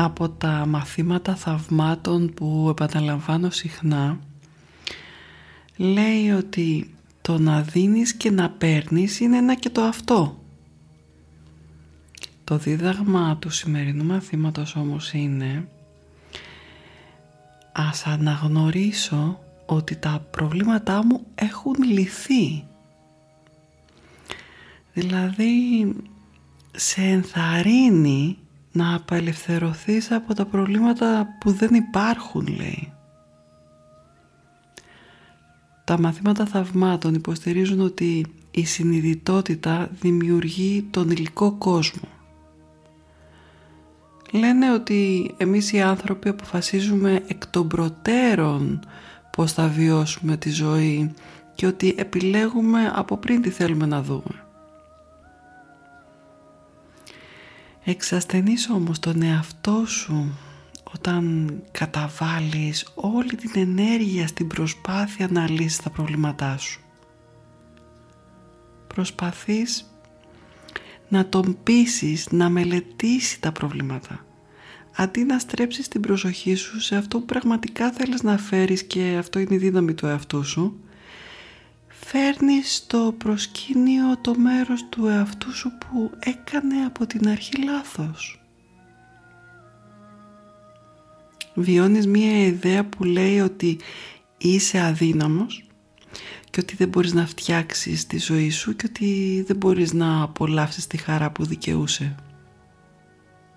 από τα μαθήματα θαυμάτων που επαναλαμβάνω συχνά λέει ότι το να δίνεις και να παίρνεις είναι ένα και το αυτό. Το δίδαγμα του σημερινού μαθήματος όμως είναι ας αναγνωρίσω ότι τα προβλήματά μου έχουν λυθεί. Δηλαδή σε ενθαρρύνει να απελευθερωθείς από τα προβλήματα που δεν υπάρχουν λέει. Τα μαθήματα θαυμάτων υποστηρίζουν ότι η συνειδητότητα δημιουργεί τον υλικό κόσμο. Λένε ότι εμείς οι άνθρωποι αποφασίζουμε εκ των προτέρων πώς θα βιώσουμε τη ζωή και ότι επιλέγουμε από πριν τι θέλουμε να δούμε. Εξασθενείς όμως τον εαυτό σου όταν καταβάλεις όλη την ενέργεια στην προσπάθεια να λύσεις τα προβλήματά σου. Προσπαθείς να τον πείσεις να μελετήσει τα προβλήματα αντί να στρέψεις την προσοχή σου σε αυτό που πραγματικά θέλεις να φέρεις και αυτό είναι η δύναμη του εαυτού σου φέρνεις στο προσκήνιο το μέρος του εαυτού σου που έκανε από την αρχή λάθος. Βιώνεις μία ιδέα που λέει ότι είσαι αδύναμος και ότι δεν μπορείς να φτιάξεις τη ζωή σου και ότι δεν μπορείς να απολαύσεις τη χαρά που δικαιούσε.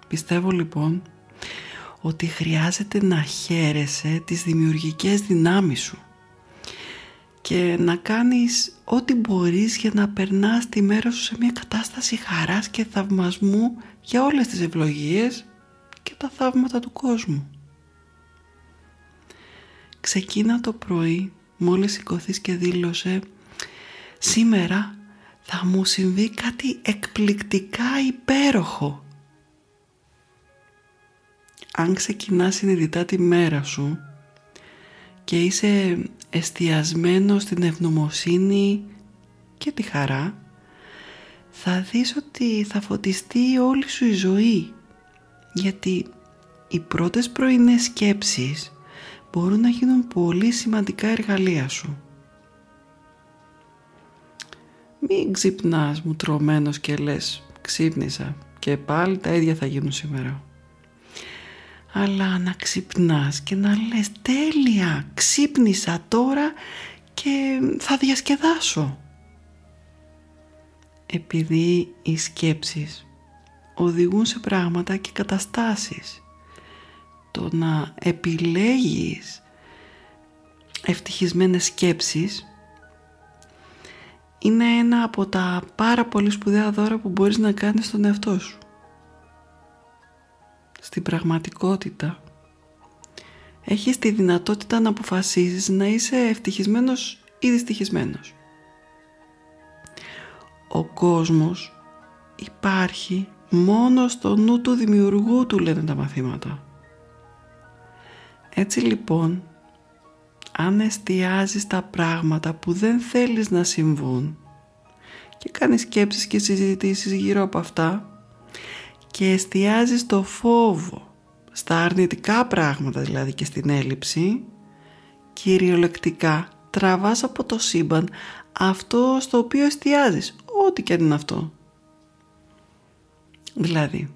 Πιστεύω λοιπόν ότι χρειάζεται να χαίρεσαι τις δημιουργικές δυνάμεις σου και να κάνεις ό,τι μπορείς για να περνάς τη μέρα σου σε μια κατάσταση χαράς και θαυμασμού για όλες τις ευλογίες και τα θαύματα του κόσμου. Ξεκίνα το πρωί μόλις σηκωθείς και δήλωσε «Σήμερα θα μου συμβεί κάτι εκπληκτικά υπέροχο». Αν ξεκινάς συνειδητά τη μέρα σου και είσαι εστιασμένο στην ευνομοσύνη και τη χαρά θα δεις ότι θα φωτιστεί όλη σου η ζωή γιατί οι πρώτες πρωινές σκέψεις μπορούν να γίνουν πολύ σημαντικά εργαλεία σου. Μην ξυπνάς μου τρομένος και λες ξύπνησα και πάλι τα ίδια θα γίνουν σήμερα αλλά να ξυπνάς και να λες τέλεια ξύπνησα τώρα και θα διασκεδάσω επειδή οι σκέψεις οδηγούν σε πράγματα και καταστάσεις το να επιλέγεις ευτυχισμένες σκέψεις είναι ένα από τα πάρα πολύ σπουδαία δώρα που μπορείς να κάνεις στον εαυτό σου στην πραγματικότητα έχεις τη δυνατότητα να αποφασίζεις να είσαι ευτυχισμένος ή δυστυχισμένος. Ο κόσμος υπάρχει μόνο στο νου του δημιουργού του λένε τα μαθήματα. Έτσι λοιπόν, αν εστιάζεις τα πράγματα που δεν θέλεις να συμβούν και κάνεις σκέψεις και συζητήσεις γύρω από αυτά και εστιάζεις το φόβο. Στα αρνητικά πράγματα δηλαδή και στην έλλειψη κυριολεκτικά τραβάς από το σύμπαν αυτό στο οποίο εστιάζεις ό,τι και αν είναι αυτό. Δηλαδή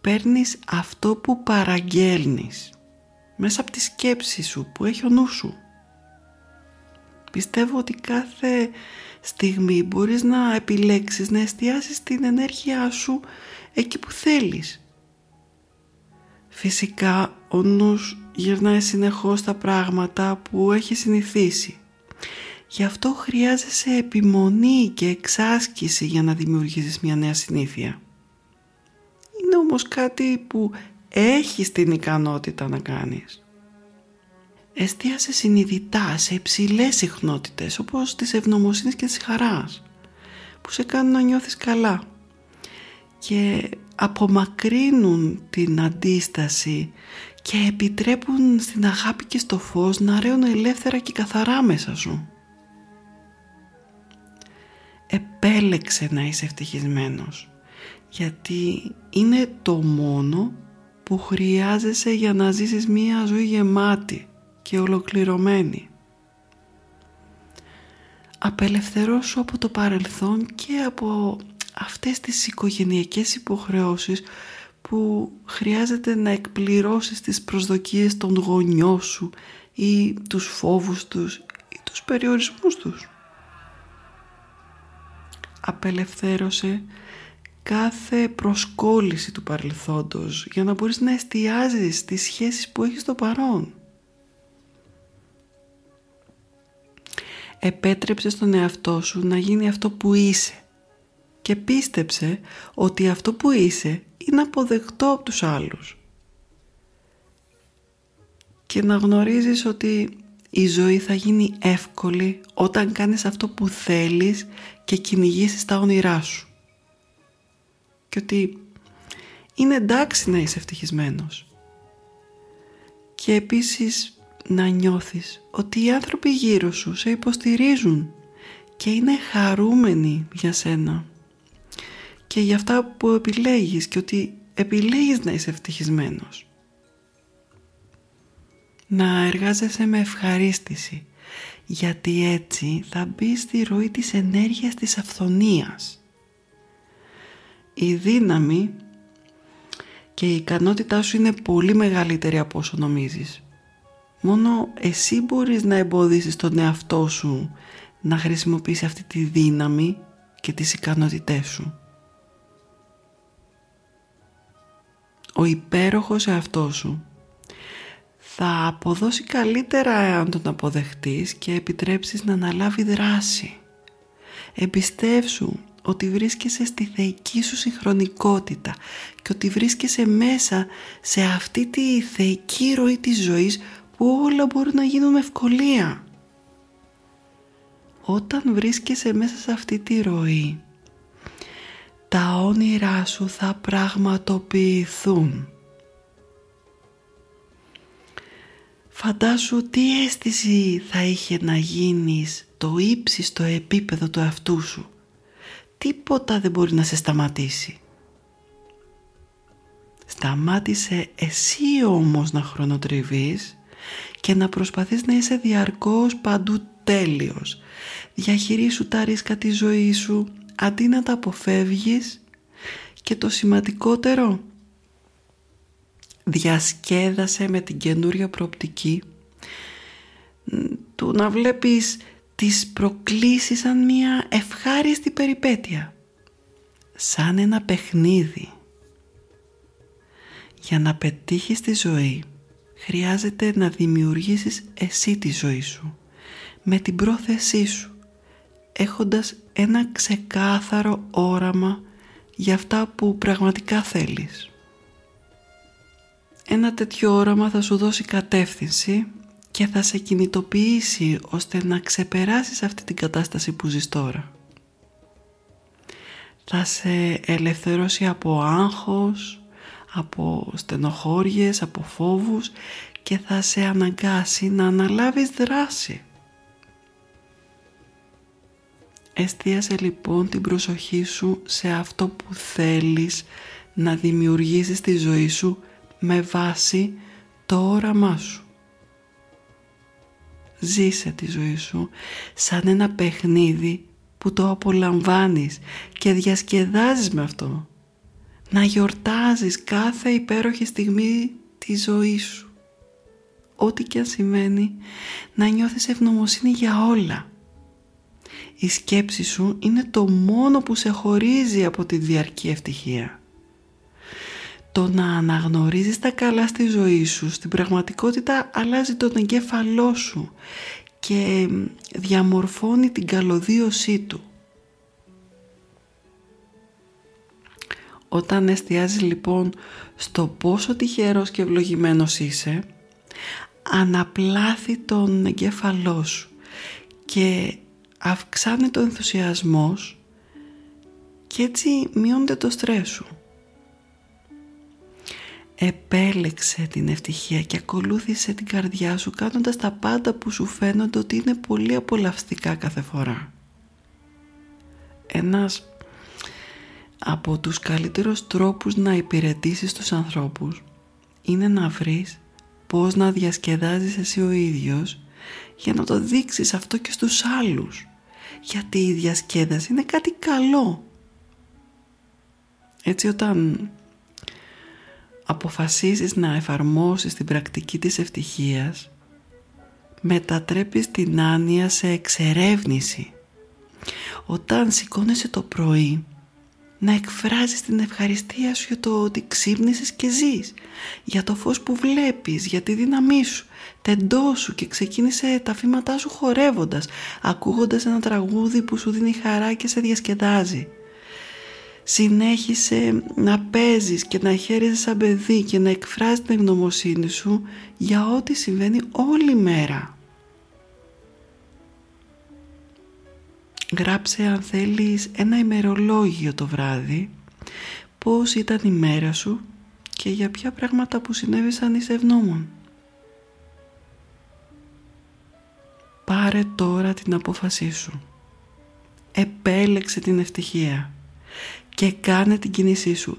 παίρνεις αυτό που παραγγέλνεις μέσα από τη σκέψη σου που έχει ο νους σου πιστεύω ότι κάθε στιγμή μπορείς να επιλέξεις να εστιάσεις την ενέργειά σου εκεί που θέλεις. Φυσικά ο νους γυρνάει συνεχώς τα πράγματα που έχει συνηθίσει. Γι' αυτό χρειάζεσαι επιμονή και εξάσκηση για να δημιουργήσεις μια νέα συνήθεια. Είναι όμως κάτι που έχεις την ικανότητα να κάνεις εστίασε συνειδητά σε υψηλές συχνότητες όπως της ευνομοσύνης και της χαράς που σε κάνουν να νιώθεις καλά και απομακρύνουν την αντίσταση και επιτρέπουν στην αγάπη και στο φως να ρέουν ελεύθερα και καθαρά μέσα σου. Επέλεξε να είσαι ευτυχισμένος γιατί είναι το μόνο που χρειάζεσαι για να ζήσεις μία ζωή γεμάτη και ολοκληρωμένη. Απελευθερώσου από το παρελθόν και από αυτές τις οικογενειακές υποχρεώσεις που χρειάζεται να εκπληρώσεις τις προσδοκίες των γονιών σου ή τους φόβους τους ή τους περιορισμούς τους. Απελευθέρωσε κάθε προσκόλληση του παρελθόντος για να μπορείς να εστιάζεις τις σχέσεις που έχεις στο παρόν. Επέτρεψε στον εαυτό σου να γίνει αυτό που είσαι. Και πίστεψε ότι αυτό που είσαι είναι αποδεκτό από τους άλλους. Και να γνωρίζεις ότι η ζωή θα γίνει εύκολη όταν κάνεις αυτό που θέλεις και κυνηγήσεις τα όνειρά σου. Και ότι είναι εντάξει να είσαι ευτυχισμένος. Και επίσης να νιώθεις ότι οι άνθρωποι γύρω σου σε υποστηρίζουν και είναι χαρούμενοι για σένα και για αυτά που επιλέγεις και ότι επιλέγεις να είσαι ευτυχισμένος. Να εργάζεσαι με ευχαρίστηση γιατί έτσι θα μπει στη ροή της ενέργειας της αυθονίας. Η δύναμη και η ικανότητά σου είναι πολύ μεγαλύτερη από όσο νομίζεις. Μόνο εσύ μπορείς να εμποδίσεις τον εαυτό σου να χρησιμοποιήσει αυτή τη δύναμη και τις ικανότητές σου. Ο υπέροχος εαυτός σου θα αποδώσει καλύτερα αν τον αποδεχτείς και επιτρέψεις να αναλάβει δράση. Εμπιστεύσου ότι βρίσκεσαι στη θεϊκή σου συγχρονικότητα και ότι βρίσκεσαι μέσα σε αυτή τη θεϊκή ροή της ζωής που όλα μπορούν να γίνουν με ευκολία. Όταν βρίσκεσαι μέσα σε αυτή τη ροή, τα όνειρά σου θα πραγματοποιηθούν. Φαντάσου τι αίσθηση θα είχε να γίνεις το ύψιστο επίπεδο του εαυτού σου. Τίποτα δεν μπορεί να σε σταματήσει. Σταμάτησε εσύ όμως να χρονοτριβείς και να προσπαθείς να είσαι διαρκώς παντού τέλειος. Διαχειρίσου τα ρίσκα της ζωής σου αντί να τα αποφεύγεις και το σημαντικότερο διασκέδασε με την καινούρια προοπτική του να βλέπεις τις προκλήσεις σαν μια ευχάριστη περιπέτεια σαν ένα παιχνίδι για να πετύχεις τη ζωή χρειάζεται να δημιουργήσεις εσύ τη ζωή σου με την πρόθεσή σου έχοντας ένα ξεκάθαρο όραμα για αυτά που πραγματικά θέλεις. Ένα τέτοιο όραμα θα σου δώσει κατεύθυνση και θα σε κινητοποιήσει ώστε να ξεπεράσεις αυτή την κατάσταση που ζεις τώρα. Θα σε ελευθερώσει από άγχος, από στενοχώριες, από φόβους και θα σε αναγκάσει να αναλάβεις δράση. Εστίασε λοιπόν την προσοχή σου σε αυτό που θέλεις να δημιουργήσεις τη ζωή σου με βάση το όραμά σου. Ζήσε τη ζωή σου σαν ένα παιχνίδι που το απολαμβάνεις και διασκεδάζεις με αυτό. Να γιορτάζεις κάθε υπέροχη στιγμή της ζωής σου. Ό,τι και αν σημαίνει, να νιώθεις ευγνωμοσύνη για όλα. Η σκέψη σου είναι το μόνο που σε χωρίζει από τη διαρκή ευτυχία. Το να αναγνωρίζεις τα καλά στη ζωή σου, στην πραγματικότητα αλλάζει τον εγκέφαλό σου και διαμορφώνει την καλωδίωσή του. Όταν εστιάζεις λοιπόν στο πόσο τυχερός και ευλογημένος είσαι, αναπλάθει τον εγκέφαλό σου και αυξάνει το ενθουσιασμός και έτσι μειώνεται το στρες σου. Επέλεξε την ευτυχία και ακολούθησε την καρδιά σου κάνοντας τα πάντα που σου φαίνονται ότι είναι πολύ απολαυστικά κάθε φορά. Ένας από τους καλύτερους τρόπους να υπηρετήσεις τους ανθρώπους είναι να βρεις πώς να διασκεδάζεις εσύ ο ίδιος για να το δείξεις αυτό και στους άλλους. Γιατί η διασκέδαση είναι κάτι καλό. Έτσι όταν αποφασίσεις να εφαρμόσεις την πρακτική της ευτυχίας μετατρέπεις την άνοια σε εξερεύνηση. Όταν σηκώνεσαι το πρωί να εκφράζεις την ευχαριστία σου για το ότι ξύπνησες και ζεις, για το φως που βλέπεις, για τη δύναμή σου, τεντώσου και ξεκίνησε τα φήματά σου χορεύοντας, ακούγοντας ένα τραγούδι που σου δίνει χαρά και σε διασκεδάζει. Συνέχισε να παίζεις και να χαίρεσαι σαν παιδί και να εκφράζεις την ευγνωμοσύνη σου για ό,τι συμβαίνει όλη μέρα. Γράψε αν θέλεις ένα ημερολόγιο το βράδυ πώς ήταν η μέρα σου και για ποια πράγματα που συνέβησαν είσαι ευγνώμων. Πάρε τώρα την απόφασή σου. Επέλεξε την ευτυχία και κάνε την κίνησή σου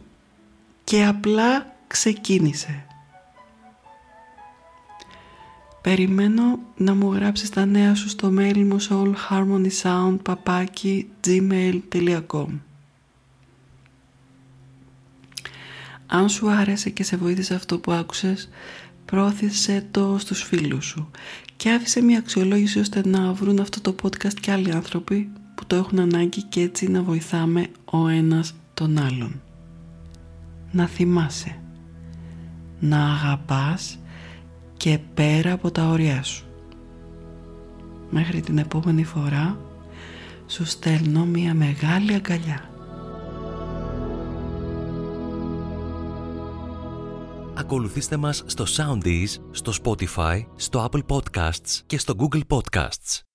και απλά ξεκίνησε. Περιμένω να μου γράψεις τα νέα σου στο mail μου soulharmonysound.gmail.com Αν σου άρεσε και σε βοήθησε αυτό που άκουσες, πρόθεσε το στους φίλους σου και άφησε μια αξιολόγηση ώστε να βρουν αυτό το podcast και άλλοι άνθρωποι που το έχουν ανάγκη και έτσι να βοηθάμε ο ένας τον άλλον. Να θυμάσαι, να αγαπάς και πέρα από τα όρια σου. Μέχρι την επόμενη φορά σου στέλνω μια μεγάλη αγκαλιά. Ακολουθήστε μας στο Soundees, στο Spotify, στο Apple Podcasts και στο Google Podcasts.